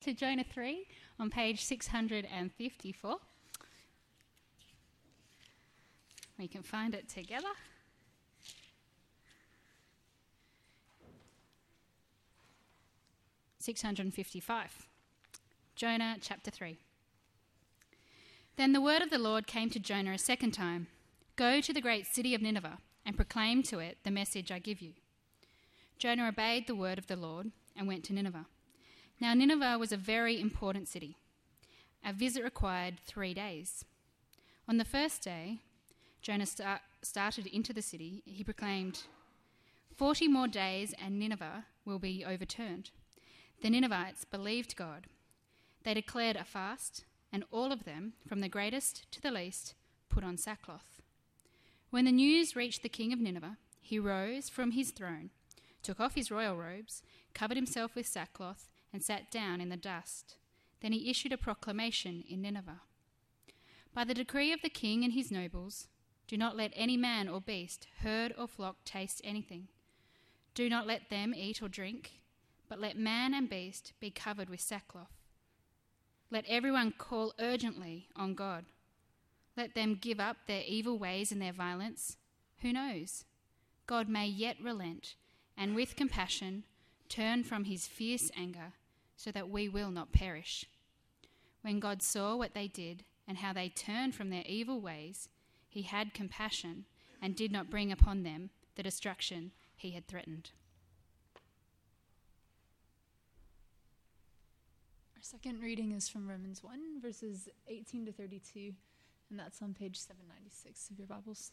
to Jonah 3 on page 654. We can find it together. Six hundred and fifty-five. Jonah chapter three. Then the word of the Lord came to Jonah a second time Go to the great city of Nineveh and proclaim to it the message I give you. Jonah obeyed the word of the Lord and went to Nineveh now, Nineveh was a very important city. Our visit required three days. On the first day, Jonah start, started into the city. He proclaimed, Forty more days and Nineveh will be overturned. The Ninevites believed God. They declared a fast, and all of them, from the greatest to the least, put on sackcloth. When the news reached the king of Nineveh, he rose from his throne, took off his royal robes, covered himself with sackcloth, and sat down in the dust. Then he issued a proclamation in Nineveh By the decree of the king and his nobles, do not let any man or beast, herd or flock taste anything. Do not let them eat or drink, but let man and beast be covered with sackcloth. Let everyone call urgently on God. Let them give up their evil ways and their violence. Who knows? God may yet relent and with compassion turn from his fierce anger so that we will not perish. When God saw what they did and how they turned from their evil ways, he had compassion and did not bring upon them the destruction he had threatened. Our second reading is from Romans 1, verses 18 to 32, and that's on page 796 of your Bibles.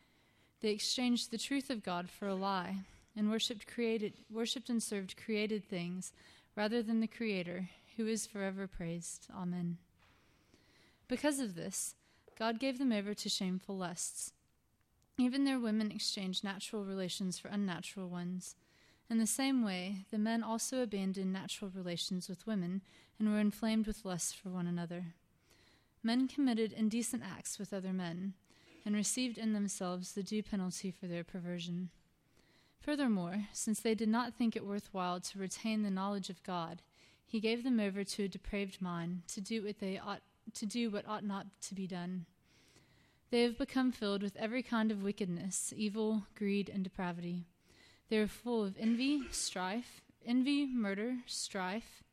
They exchanged the truth of God for a lie and worshipped created worshipped and served created things rather than the creator who is forever praised. Amen. Because of this, God gave them over to shameful lusts. Even their women exchanged natural relations for unnatural ones. In the same way, the men also abandoned natural relations with women and were inflamed with lust for one another. Men committed indecent acts with other men and received in themselves the due penalty for their perversion. Furthermore, since they did not think it worthwhile to retain the knowledge of God, he gave them over to a depraved mind to do what they ought to do what ought not to be done. They have become filled with every kind of wickedness, evil, greed, and depravity. They are full of envy, strife, envy, murder, strife,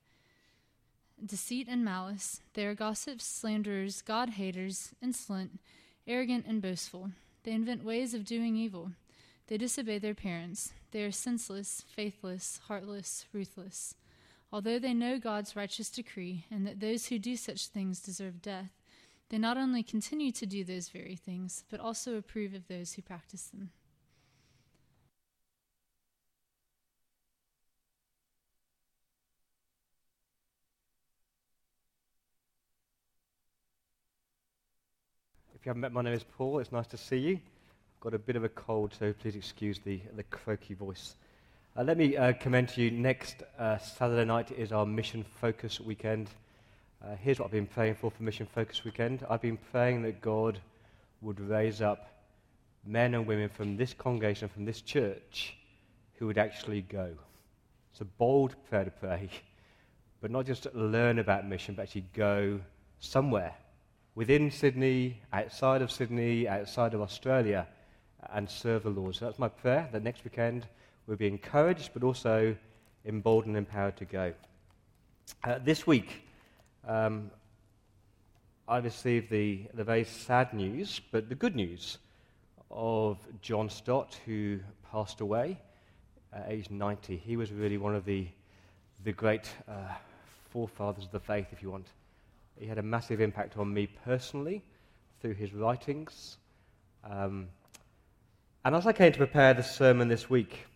deceit, and malice. They are gossips, slanderers, God haters, insolent, arrogant, and boastful. They invent ways of doing evil. They disobey their parents. They are senseless, faithless, heartless, ruthless. Although they know God's righteous decree and that those who do such things deserve death, they not only continue to do those very things, but also approve of those who practice them. You haven't met, my name is Paul. It's nice to see you. I've got a bit of a cold, so please excuse the, the croaky voice. Uh, let me uh, commend to you next uh, Saturday night is our Mission Focus weekend. Uh, here's what I've been praying for for Mission Focus weekend. I've been praying that God would raise up men and women from this congregation, from this church, who would actually go. It's a bold prayer to pray, but not just learn about mission, but actually go somewhere within Sydney, outside of Sydney, outside of Australia, and serve the Lord. So that's my prayer that next weekend We'll be encouraged, but also emboldened and empowered to go. Uh, this week, um, I received the, the very sad news, but the good news of John Stott, who passed away at age 90. He was really one of the, the great uh, forefathers of the faith, if you want. He had a massive impact on me personally through his writings. Um, and as I came to prepare the sermon this week,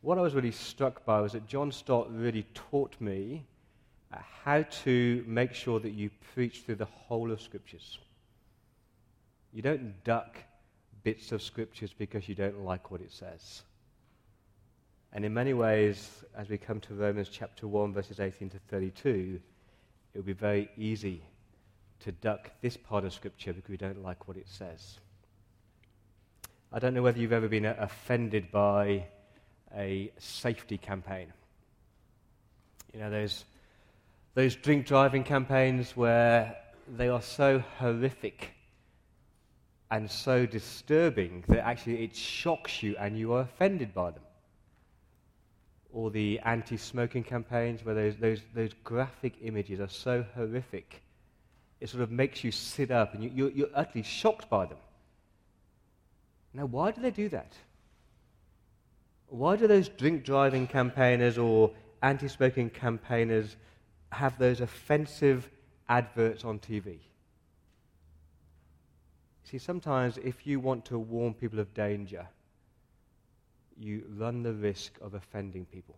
what I was really struck by was that John Stott really taught me uh, how to make sure that you preach through the whole of Scriptures. You don't duck bits of Scriptures because you don't like what it says. And in many ways, as we come to Romans chapter 1, verses 18 to 32, it would be very easy to duck this part of Scripture because we don't like what it says. I don't know whether you've ever been offended by a safety campaign. You know, those, those drink driving campaigns where they are so horrific and so disturbing that actually it shocks you and you are offended by them or the anti smoking campaigns where those, those, those graphic images are so horrific, it sort of makes you sit up and you, you're, you're utterly shocked by them. Now, why do they do that? Why do those drink driving campaigners or anti smoking campaigners have those offensive adverts on TV? See, sometimes if you want to warn people of danger, you run the risk of offending people.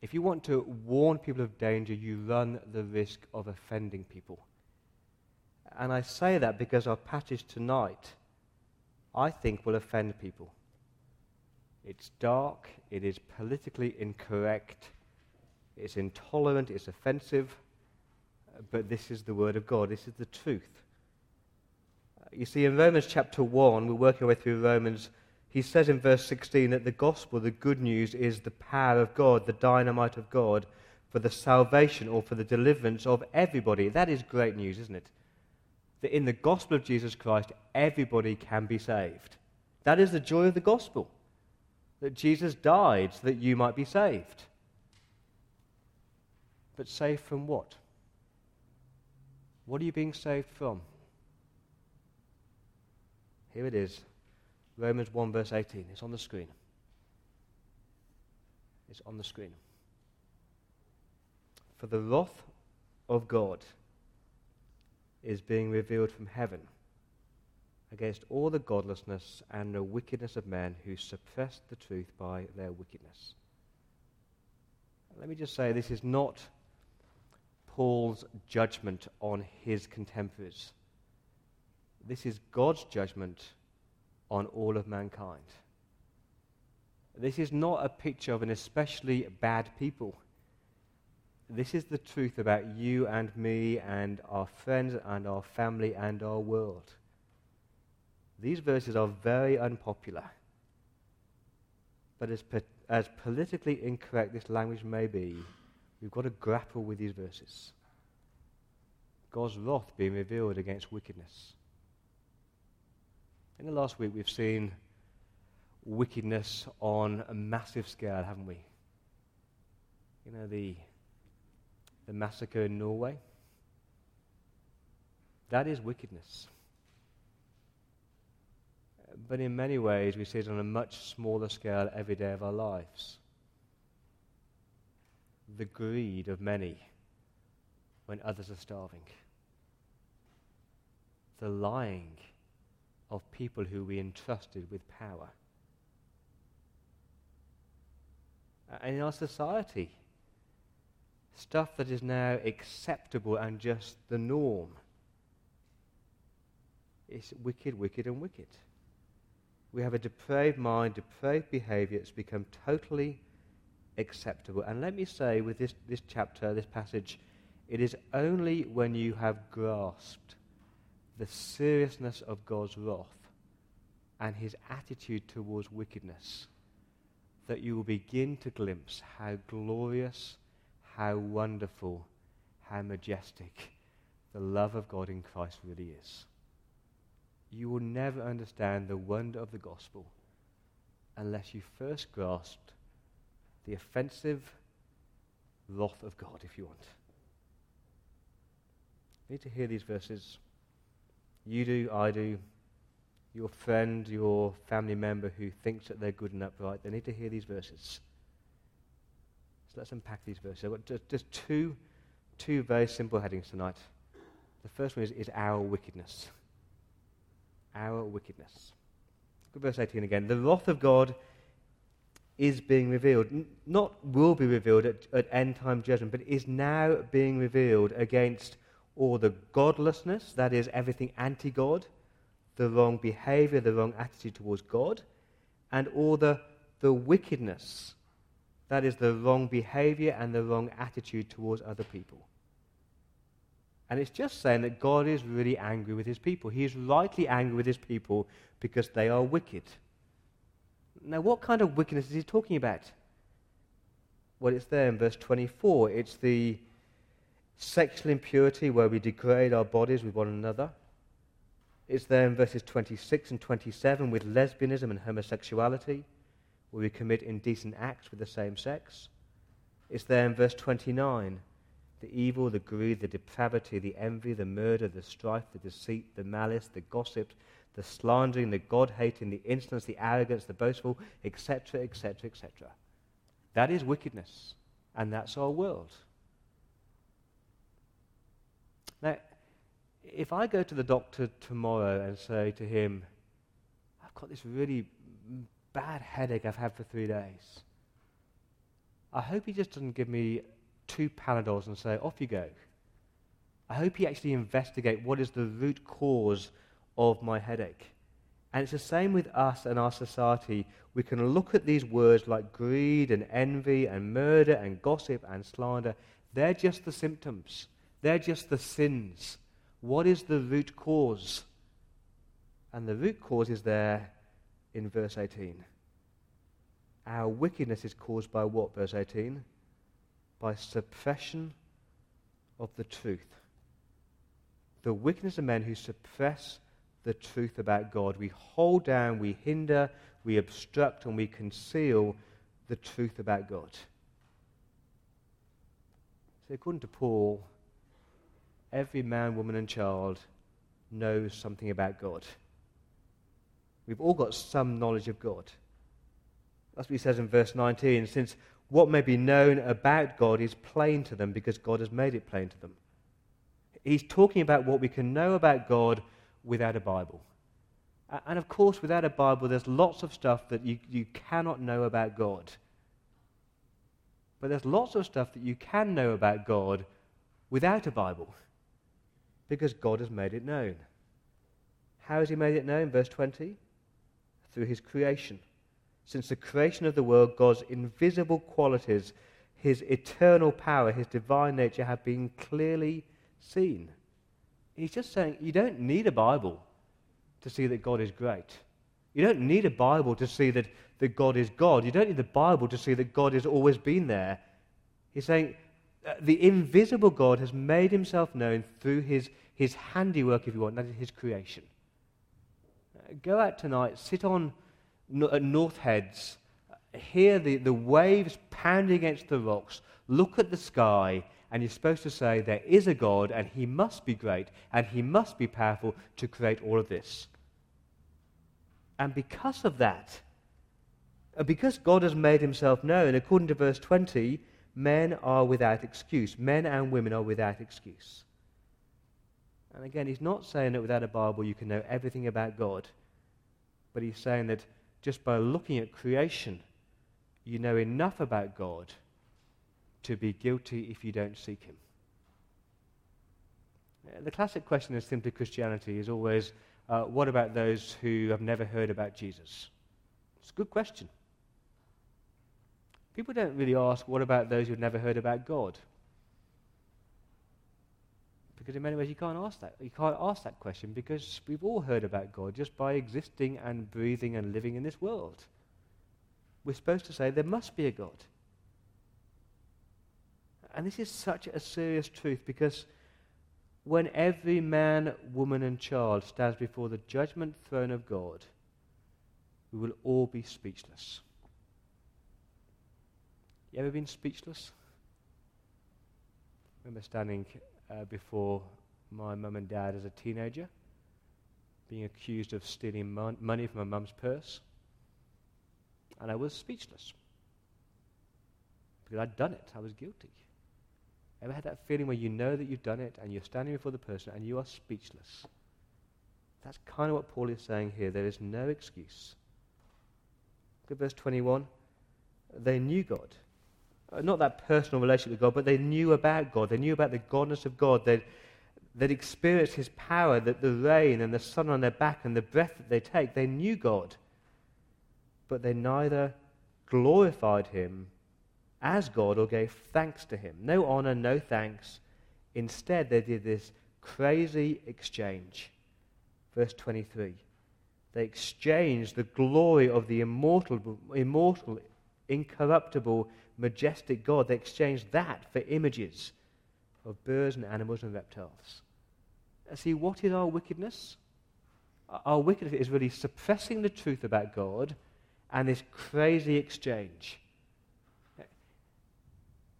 If you want to warn people of danger, you run the risk of offending people. And I say that because our passage tonight, I think, will offend people. It's dark, it is politically incorrect, it's intolerant, it's offensive, but this is the Word of God, this is the truth. You see, in Romans chapter 1, we're working our way through Romans he says in verse 16 that the gospel, the good news, is the power of God, the dynamite of God for the salvation or for the deliverance of everybody. That is great news, isn't it? That in the gospel of Jesus Christ, everybody can be saved. That is the joy of the gospel. That Jesus died so that you might be saved. But saved from what? What are you being saved from? Here it is Romans 1, verse 18. It's on the screen. It's on the screen. For the wrath of God is being revealed from heaven against all the godlessness and the wickedness of men who suppress the truth by their wickedness. Let me just say this is not Paul's judgment on his contemporaries. This is God's judgment on all of mankind. This is not a picture of an especially bad people. This is the truth about you and me and our friends and our family and our world. These verses are very unpopular. But as, po- as politically incorrect this language may be, we've got to grapple with these verses. God's wrath being revealed against wickedness. In the last week, we've seen wickedness on a massive scale, haven't we? You know, the, the massacre in Norway. That is wickedness. But in many ways, we see it on a much smaller scale every day of our lives. The greed of many when others are starving. The lying of people who we entrusted with power. And in our society, stuff that is now acceptable and just the norm is wicked, wicked, and wicked. We have a depraved mind, depraved behavior. It's become totally acceptable. And let me say, with this, this chapter, this passage, it is only when you have grasped the seriousness of God's wrath and his attitude towards wickedness that you will begin to glimpse how glorious, how wonderful, how majestic the love of God in Christ really is. You will never understand the wonder of the gospel unless you first grasped the offensive wrath of God, if you want. We need to hear these verses. You do, I do. Your friend, your family member who thinks that they're good and upright, they need to hear these verses. So let's unpack these verses. I've got just, two, two very simple headings tonight. The first one is, is our wickedness. Our wickedness. Look at verse 18 again. The wrath of God is being revealed. Not will be revealed at, at end time judgment, but is now being revealed against all the godlessness, that is, everything anti God, the wrong behavior, the wrong attitude towards God, and all the, the wickedness, that is, the wrong behavior and the wrong attitude towards other people. And it's just saying that God is really angry with his people. He is rightly angry with his people because they are wicked. Now, what kind of wickedness is he talking about? Well, it's there in verse 24. It's the sexual impurity where we degrade our bodies with one another. It's there in verses 26 and 27 with lesbianism and homosexuality, where we commit indecent acts with the same sex. It's there in verse 29 the evil, the greed, the depravity, the envy, the murder, the strife, the deceit, the malice, the gossip, the slandering, the God hating, the insolence, the arrogance, the boastful, etc., etc., etc. That is wickedness, and that's our world. Now, if I go to the doctor tomorrow and say to him, I've got this really bad headache I've had for three days, I hope he just doesn't give me two Panadols and say, off you go. I hope he actually investigate what is the root cause of my headache. And it's the same with us and our society. We can look at these words like greed and envy and murder and gossip and slander. They're just the symptoms. They're just the sins. What is the root cause? And the root cause is there in verse 18. Our wickedness is caused by what, verse 18? By suppression of the truth. The wickedness of men who suppress the truth about God. We hold down, we hinder, we obstruct, and we conceal the truth about God. So, according to Paul, every man, woman, and child knows something about God. We've all got some knowledge of God. That's what he says in verse 19. Since what may be known about God is plain to them because God has made it plain to them. He's talking about what we can know about God without a Bible. And of course, without a Bible, there's lots of stuff that you, you cannot know about God. But there's lots of stuff that you can know about God without a Bible because God has made it known. How has He made it known? Verse 20 through His creation. Since the creation of the world, God's invisible qualities, His eternal power, His divine nature have been clearly seen. He's just saying you don't need a Bible to see that God is great. You don't need a Bible to see that, that God is God. You don't need the Bible to see that God has always been there. He's saying uh, the invisible God has made himself known through his, his handiwork, if you want, that is his creation. Uh, go out tonight, sit on at North Heads, hear the, the waves pounding against the rocks, look at the sky, and you're supposed to say, There is a God, and he must be great, and he must be powerful to create all of this. And because of that, because God has made himself known, according to verse 20, men are without excuse. Men and women are without excuse. And again, he's not saying that without a Bible you can know everything about God, but he's saying that just by looking at creation, you know enough about God to be guilty if you don't seek Him? The classic question in simply Christianity is always uh, what about those who have never heard about Jesus? It's a good question. People don't really ask, what about those who've never heard about God? Because in many ways you can't ask that. You can't ask that question because we've all heard about God just by existing and breathing and living in this world. We're supposed to say there must be a God. And this is such a serious truth because when every man, woman, and child stands before the judgment throne of God, we will all be speechless. You ever been speechless? I remember standing uh, before my mum and dad as a teenager, being accused of stealing mon- money from my mum's purse. And I was speechless. Because I'd done it, I was guilty. Ever had that feeling where you know that you've done it and you're standing before the person and you are speechless? That's kind of what Paul is saying here. There is no excuse. Look at verse 21. They knew God. Uh, not that personal relationship with God, but they knew about God. They knew about the godness of God. They'd, they'd experienced His power, that the rain and the sun on their back and the breath that they take. They knew God. But they neither glorified Him as God or gave thanks to Him. No honor, no thanks. Instead, they did this crazy exchange. Verse 23. They exchanged the glory of the immortal, immortal, incorruptible, majestic God. They exchanged that for images of birds and animals and reptiles. Uh, see, what is our wickedness? Uh, our wickedness is really suppressing the truth about God and this crazy exchange. Uh,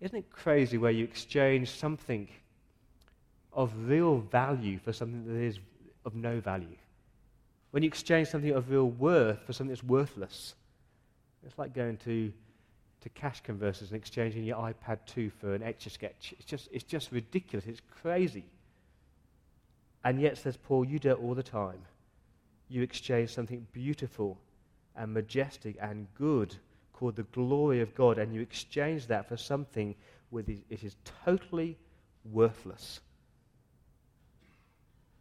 isn't it crazy where you exchange something of real value for something that is of no value? When you exchange something of real worth for something that's worthless. It's like going to, to cash converters and exchanging your iPad 2 for an etch a sketch. It's just, it's just ridiculous. It's crazy. And yet, says Paul, you do it all the time. You exchange something beautiful and majestic and good called the glory of God, and you exchange that for something with it is totally worthless.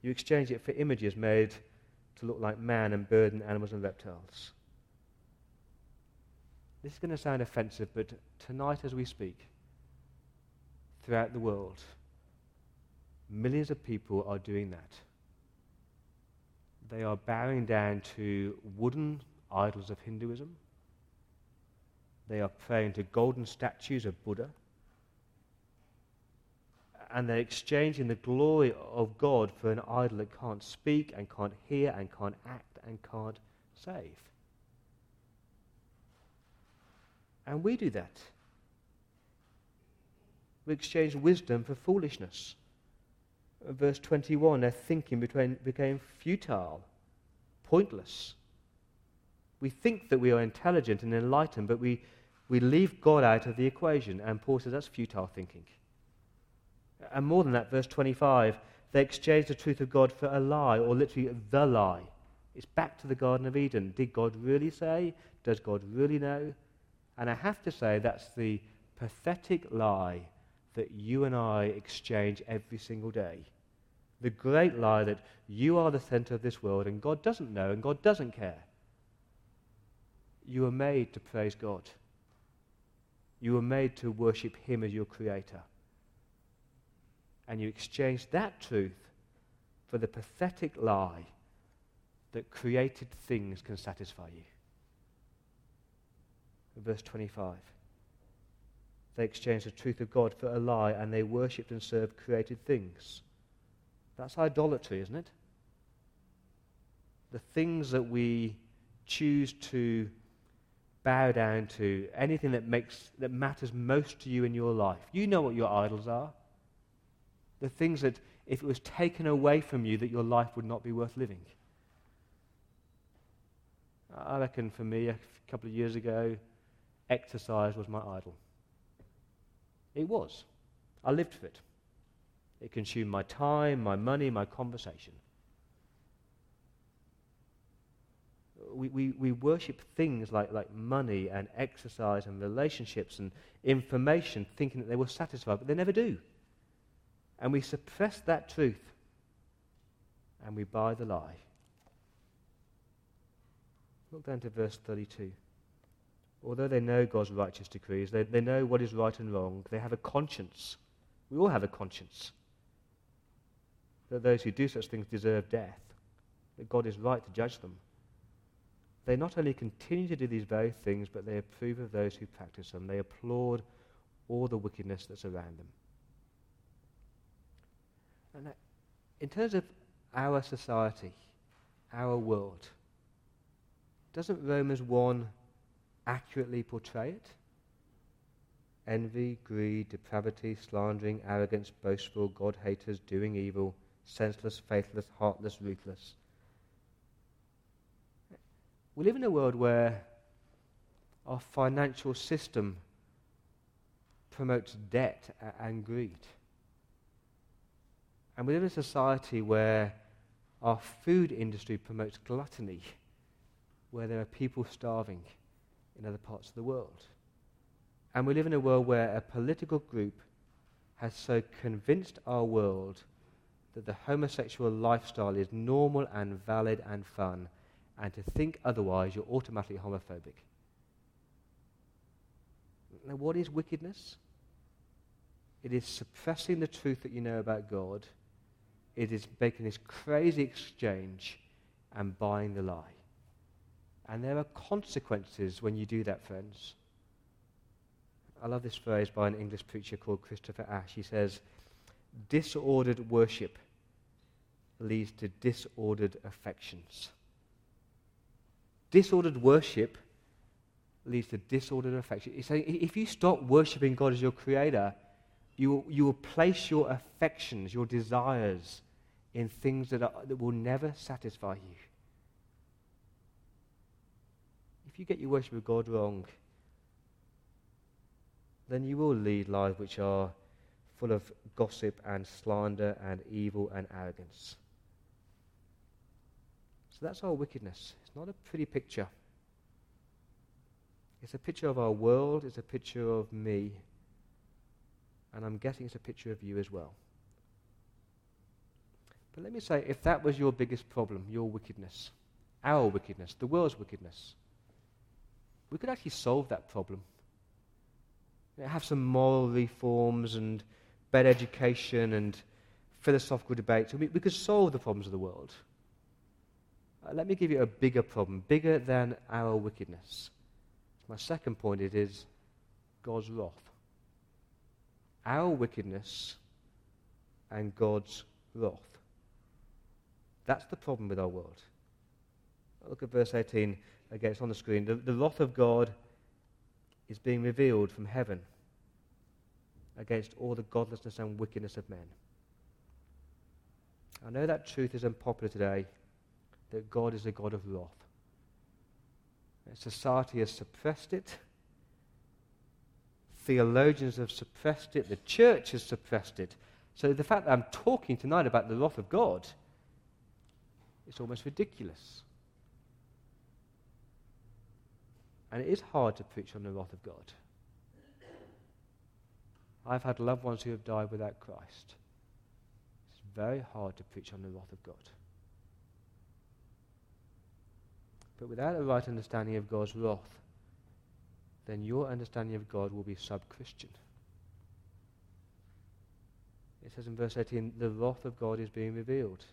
You exchange it for images made to look like man and bird and animals and reptiles. This is going to sound offensive, but tonight as we speak, throughout the world, millions of people are doing that. They are bowing down to wooden idols of Hinduism. They are praying to golden statues of Buddha. And they're exchanging the glory of God for an idol that can't speak and can't hear and can't act and can't save. And we do that. We exchange wisdom for foolishness. Verse 21 their thinking became, became futile, pointless. We think that we are intelligent and enlightened, but we, we leave God out of the equation. And Paul says that's futile thinking. And more than that, verse 25, they exchanged the truth of God for a lie, or literally the lie. It's back to the Garden of Eden. Did God really say? Does God really know? And I have to say, that's the pathetic lie that you and I exchange every single day. The great lie that you are the center of this world and God doesn't know and God doesn't care. You were made to praise God. You were made to worship Him as your Creator. And you exchange that truth for the pathetic lie that created things can satisfy you. Verse 25. They exchanged the truth of God for a lie and they worshipped and served created things. That's idolatry, isn't it? The things that we choose to bow down to, anything that, makes, that matters most to you in your life. You know what your idols are. The things that, if it was taken away from you, that your life would not be worth living. I reckon for me, a couple of years ago, exercise was my idol. It was. I lived for it. It consumed my time, my money, my conversation. we, we, we worship things like, like money and exercise and relationships and information thinking that they will satisfy, but they never do. And we suppress that truth and we buy the lie. Look down to verse 32. Although they know God's righteous decrees, they, they know what is right and wrong, they have a conscience. We all have a conscience. That those who do such things deserve death, that God is right to judge them they not only continue to do these very things, but they approve of those who practice them. They applaud all the wickedness that's around them. And uh, in terms of our society, our world, doesn't Romans 1 accurately portray it? Envy, greed, depravity, slandering, arrogance, boastful, God haters, doing evil, senseless, faithless, heartless, ruthless. We live in a world where our financial system promotes debt and greed. And we live in a society where our food industry promotes gluttony, where there are people starving in other parts of the world. And we live in a world where a political group has so convinced our world that the homosexual lifestyle is normal and valid and fun, and to think otherwise, you're automatically homophobic. Now, what is wickedness? It is suppressing the truth that you know about God. It is making this crazy exchange and buying the lie. And there are consequences when you do that, friends. I love this phrase by an English preacher called Christopher Ash. He says, Disordered worship leads to disordered affections. Disordered worship leads to disordered affection. He's saying if you stop worshipping God as your creator, you will, you will place your affections, your desires, in things that, are, that will never satisfy you. If you get your worship of God wrong, then you will lead lives which are full of gossip and slander and evil and arrogance. So that's our wickedness. It's not a pretty picture. It's a picture of our world, it's a picture of me, and I'm guessing it's a picture of you as well. But let me say, if that was your biggest problem, your wickedness, our wickedness, the world's wickedness, we could actually solve that problem. Have some moral reforms and better education and philosophical debates. We, we could solve the problems of the world. Uh, let me give you a bigger problem, bigger than our wickedness. My second point it is God's wrath. Our wickedness and God's wrath. That's the problem with our world. Look at verse 18 again, it's on the screen. The, the wrath of God is being revealed from heaven against all the godlessness and wickedness of men. I know that truth is unpopular today, that God is a God of wrath. Society has suppressed it. Theologians have suppressed it. The church has suppressed it. So the fact that I'm talking tonight about the wrath of God, it's almost ridiculous. And it is hard to preach on the wrath of God. I've had loved ones who have died without Christ. It's very hard to preach on the wrath of God. But without a right understanding of God's wrath, then your understanding of God will be sub Christian. It says in verse 18, the wrath of God is being revealed,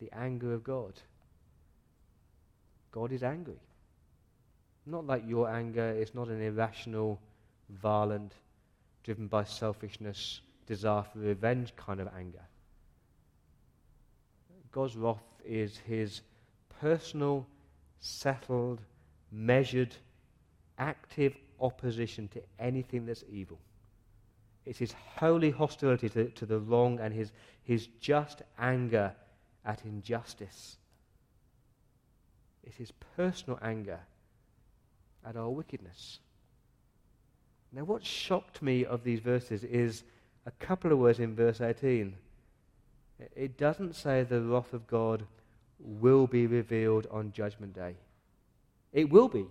the anger of God. God is angry. Not like your anger is not an irrational, violent, driven by selfishness, desire for revenge kind of anger. God's wrath is his personal, settled, measured, active opposition to anything that's evil. It's his holy hostility to, to the wrong and his, his just anger at injustice. It's his personal anger at our wickedness. Now, what shocked me of these verses is a couple of words in verse 18. It doesn't say the wrath of God will be revealed on Judgment Day. It will be.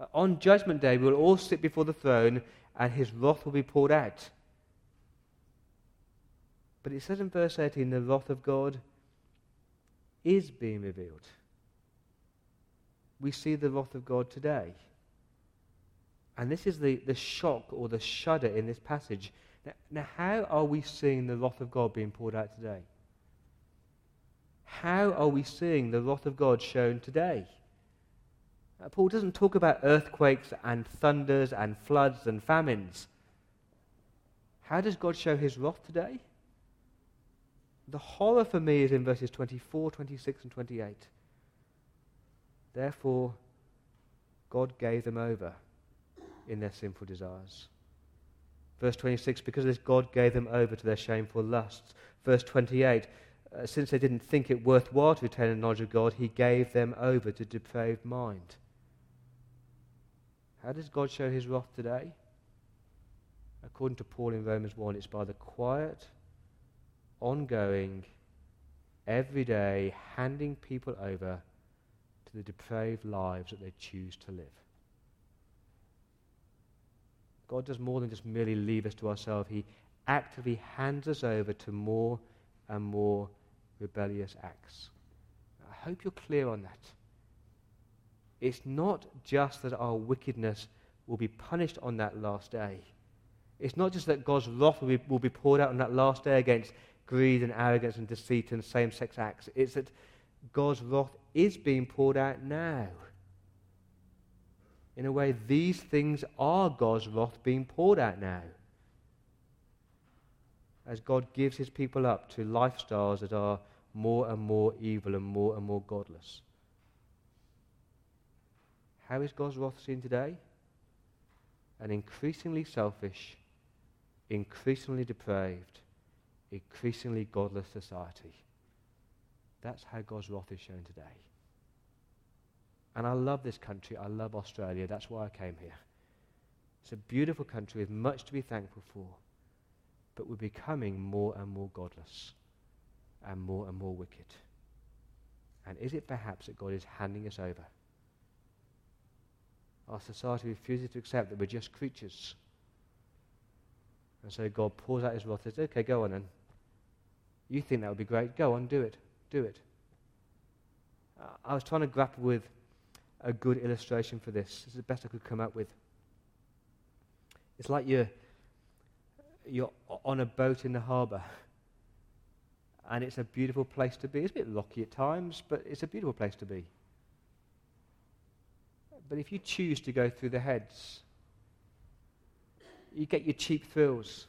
Uh, on Judgment Day, we will all sit before the throne and his wrath will be poured out. But it says in verse 18 the wrath of God is being revealed. We see the wrath of God today. And this is the, the shock or the shudder in this passage. Now, now, how are we seeing the wrath of God being poured out today? How are we seeing the wrath of God shown today? Uh, Paul doesn't talk about earthquakes and thunders and floods and famines. How does God show his wrath today? The horror for me is in verses 24, 26, and 28. Therefore, God gave them over in their sinful desires. Verse 26, because of this God gave them over to their shameful lusts. Verse 28, uh, since they didn't think it worthwhile to attain the knowledge of God, he gave them over to depraved mind. How does God show his wrath today? According to Paul in Romans 1, it's by the quiet, ongoing, everyday handing people over to the depraved lives that they choose to live. God does more than just merely leave us to ourselves. He actively hands us over to more and more rebellious acts. I hope you're clear on that. It's not just that our wickedness will be punished on that last day. It's not just that God's wrath will be, will be poured out on that last day against greed and arrogance and deceit and same sex acts. It's that God's wrath is being poured out now. In a way, these things are God's wrath being poured out now. As God gives his people up to lifestyles that are more and more evil and more and more godless. How is God's wrath seen today? An increasingly selfish, increasingly depraved, increasingly godless society. That's how God's wrath is shown today. And I love this country. I love Australia. That's why I came here. It's a beautiful country with much to be thankful for. But we're becoming more and more godless and more and more wicked. And is it perhaps that God is handing us over? Our society refuses to accept that we're just creatures. And so God pours out his wrath and says, okay, go on then. You think that would be great? Go on, do it. Do it. Uh, I was trying to grapple with a good illustration for this. This is the best I could come up with. It's like you're, you're on a boat in the harbour, and it's a beautiful place to be. It's a bit rocky at times, but it's a beautiful place to be. But if you choose to go through the heads, you get your cheap thrills.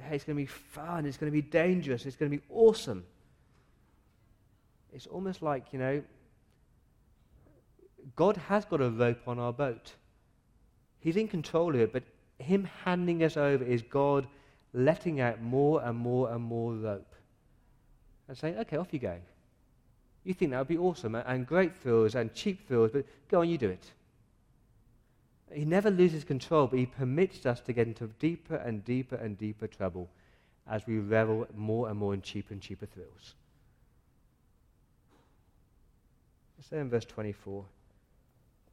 Hey, it's going to be fun, it's going to be dangerous, it's going to be awesome. It's almost like, you know, God has got a rope on our boat. He's in control of it, but Him handing us over is God letting out more and more and more rope. And saying, okay, off you go. You think that would be awesome and great thrills and cheap thrills, but go on, you do it. He never loses control, but He permits us to get into deeper and deeper and deeper trouble as we revel more and more in cheaper and cheaper thrills. Let's say in verse 24.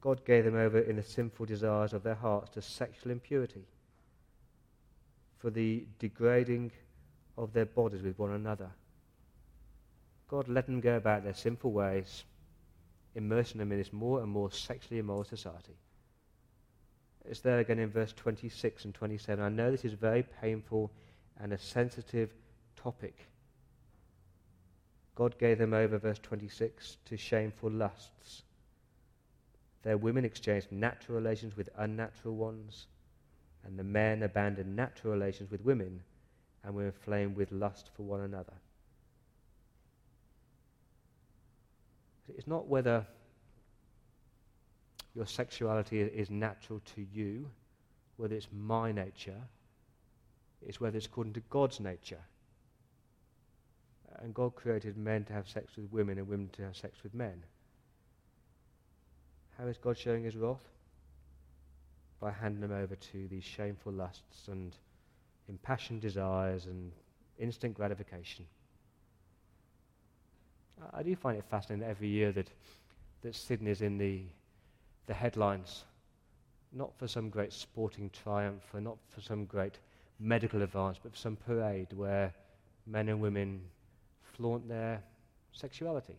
God gave them over in the sinful desires of their hearts to sexual impurity, for the degrading of their bodies with one another. God let them go about their sinful ways, immersing them in this more and more sexually immoral society. It's there again in verse 26 and 27. I know this is very painful and a sensitive topic. God gave them over, verse 26, to shameful lusts their women exchanged natural relations with unnatural ones, and the men abandoned natural relations with women and were inflamed with lust for one another. It's not whether your sexuality is natural to you, whether it's my nature, it's whether it's according to God's nature. And God created men to have sex with women and women to have sex with men. How is God showing his wrath? By handing them over to these shameful lusts and impassioned desires and instant gratification. I do find it fascinating every year that, that Sydney is in the, the headlines, not for some great sporting triumph or not for some great medical advance, but for some parade where men and women flaunt their sexuality.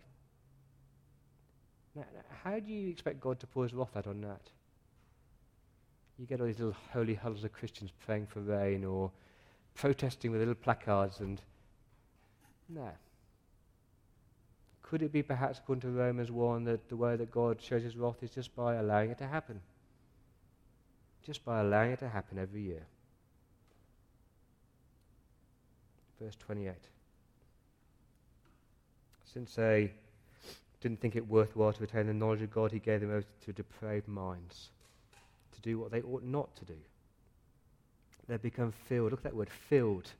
Now, how do you expect God to pour his wrath out on that? You get all these little holy huddles of Christians praying for rain or protesting with little placards and. No. Could it be perhaps, according to Romans 1, that the way that God shows his wrath is just by allowing it to happen? Just by allowing it to happen every year. Verse 28. Since they didn't think it worthwhile to attain the knowledge of God, he gave them over to depraved minds to do what they ought not to do. They become filled. Look at that word, filled.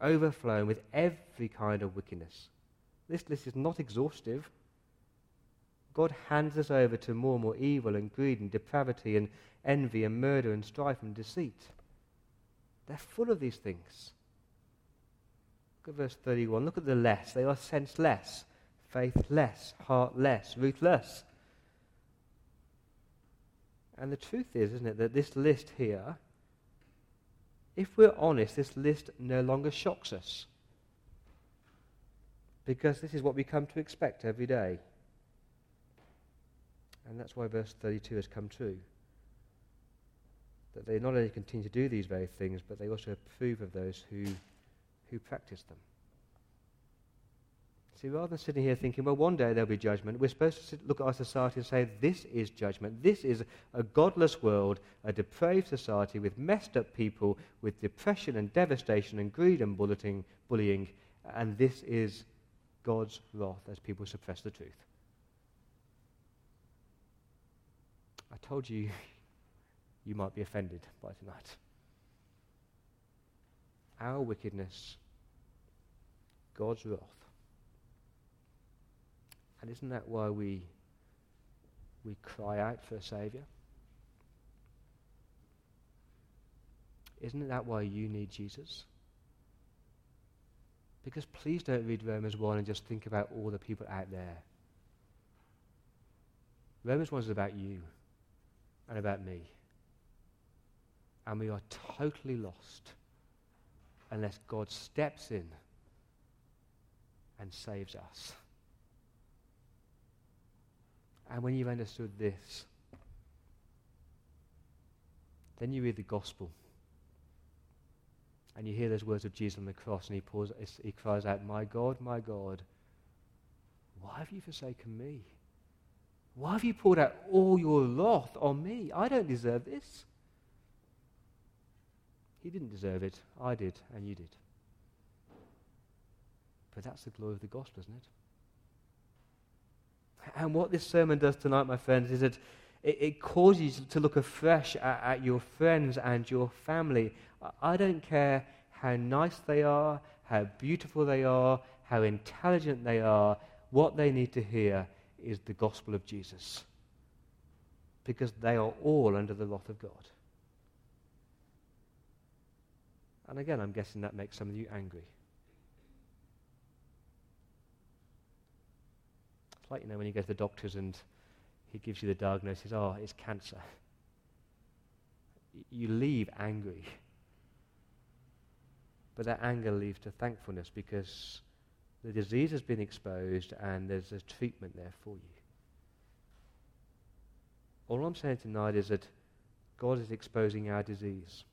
overflowing with every kind of wickedness. This list is not exhaustive. God hands us over to more and more evil and greed and depravity and envy and murder and strife and deceit. They're full of these things. Look at verse 31. Look at the less. They are senseless, faithless, heartless, ruthless. And the truth is, isn't it, that this list here, if we're honest, this list no longer shocks us. Because this is what we come to expect every day. And that's why verse 32 has come true. That they not only continue to do these very things, but they also approve of those who, who practice them. See, rather than sitting here thinking, well, one day there'll be judgment, we're supposed to sit, look at our society and say, this is judgment. This is a godless world, a depraved society with messed up people, with depression and devastation and greed and bulleting, bullying, and this is God's wrath as people suppress the truth. I told you you might be offended by tonight. Our wickedness, God's wrath. And isn't that why we, we cry out for a Saviour? Isn't that why you need Jesus? Because please don't read Romans 1 and just think about all the people out there. Romans 1 is about you and about me. And we are totally lost unless God steps in and saves us. And when you've understood this, then you read the gospel. And you hear those words of Jesus on the cross, and he, pours, he cries out, My God, my God, why have you forsaken me? Why have you poured out all your wrath on me? I don't deserve this. He didn't deserve it. I did, and you did. But that's the glory of the gospel, isn't it? And what this sermon does tonight, my friends, is that it, it causes you to look afresh at, at your friends and your family. I don't care how nice they are, how beautiful they are, how intelligent they are. What they need to hear is the gospel of Jesus. Because they are all under the wrath of God. And again, I'm guessing that makes some of you angry. Like, you know, when you go to the doctors and he gives you the diagnosis, oh, it's cancer. You leave angry. But that anger leads to thankfulness because the disease has been exposed and there's a treatment there for you. All I'm saying tonight is that God is exposing our disease.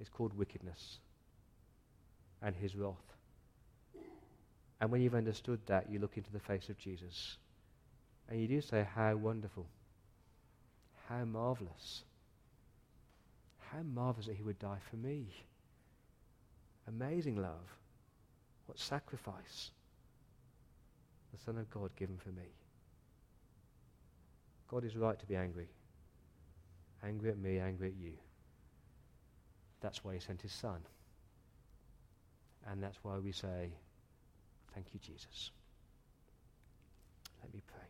It's called wickedness and his wrath. And when you've understood that, you look into the face of Jesus and you do say, How wonderful! How marvelous! How marvelous that he would die for me! Amazing love. What sacrifice the Son of God given for me. God is right to be angry. Angry at me, angry at you. That's why he sent his Son. And that's why we say, Thank you, Jesus. Let me pray.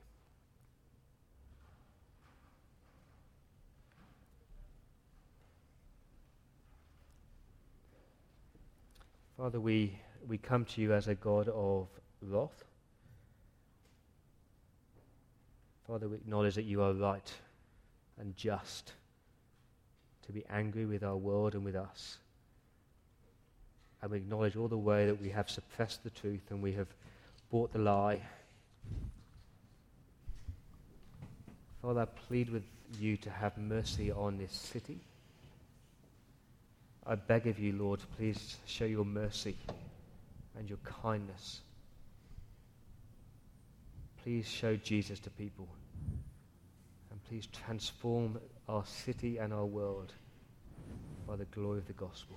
Father, we, we come to you as a God of wrath. Father, we acknowledge that you are right and just to be angry with our world and with us. And we acknowledge all the way that we have suppressed the truth and we have bought the lie. Father, I plead with you to have mercy on this city. I beg of you, Lord, please show your mercy and your kindness. Please show Jesus to people. And please transform our city and our world by the glory of the gospel.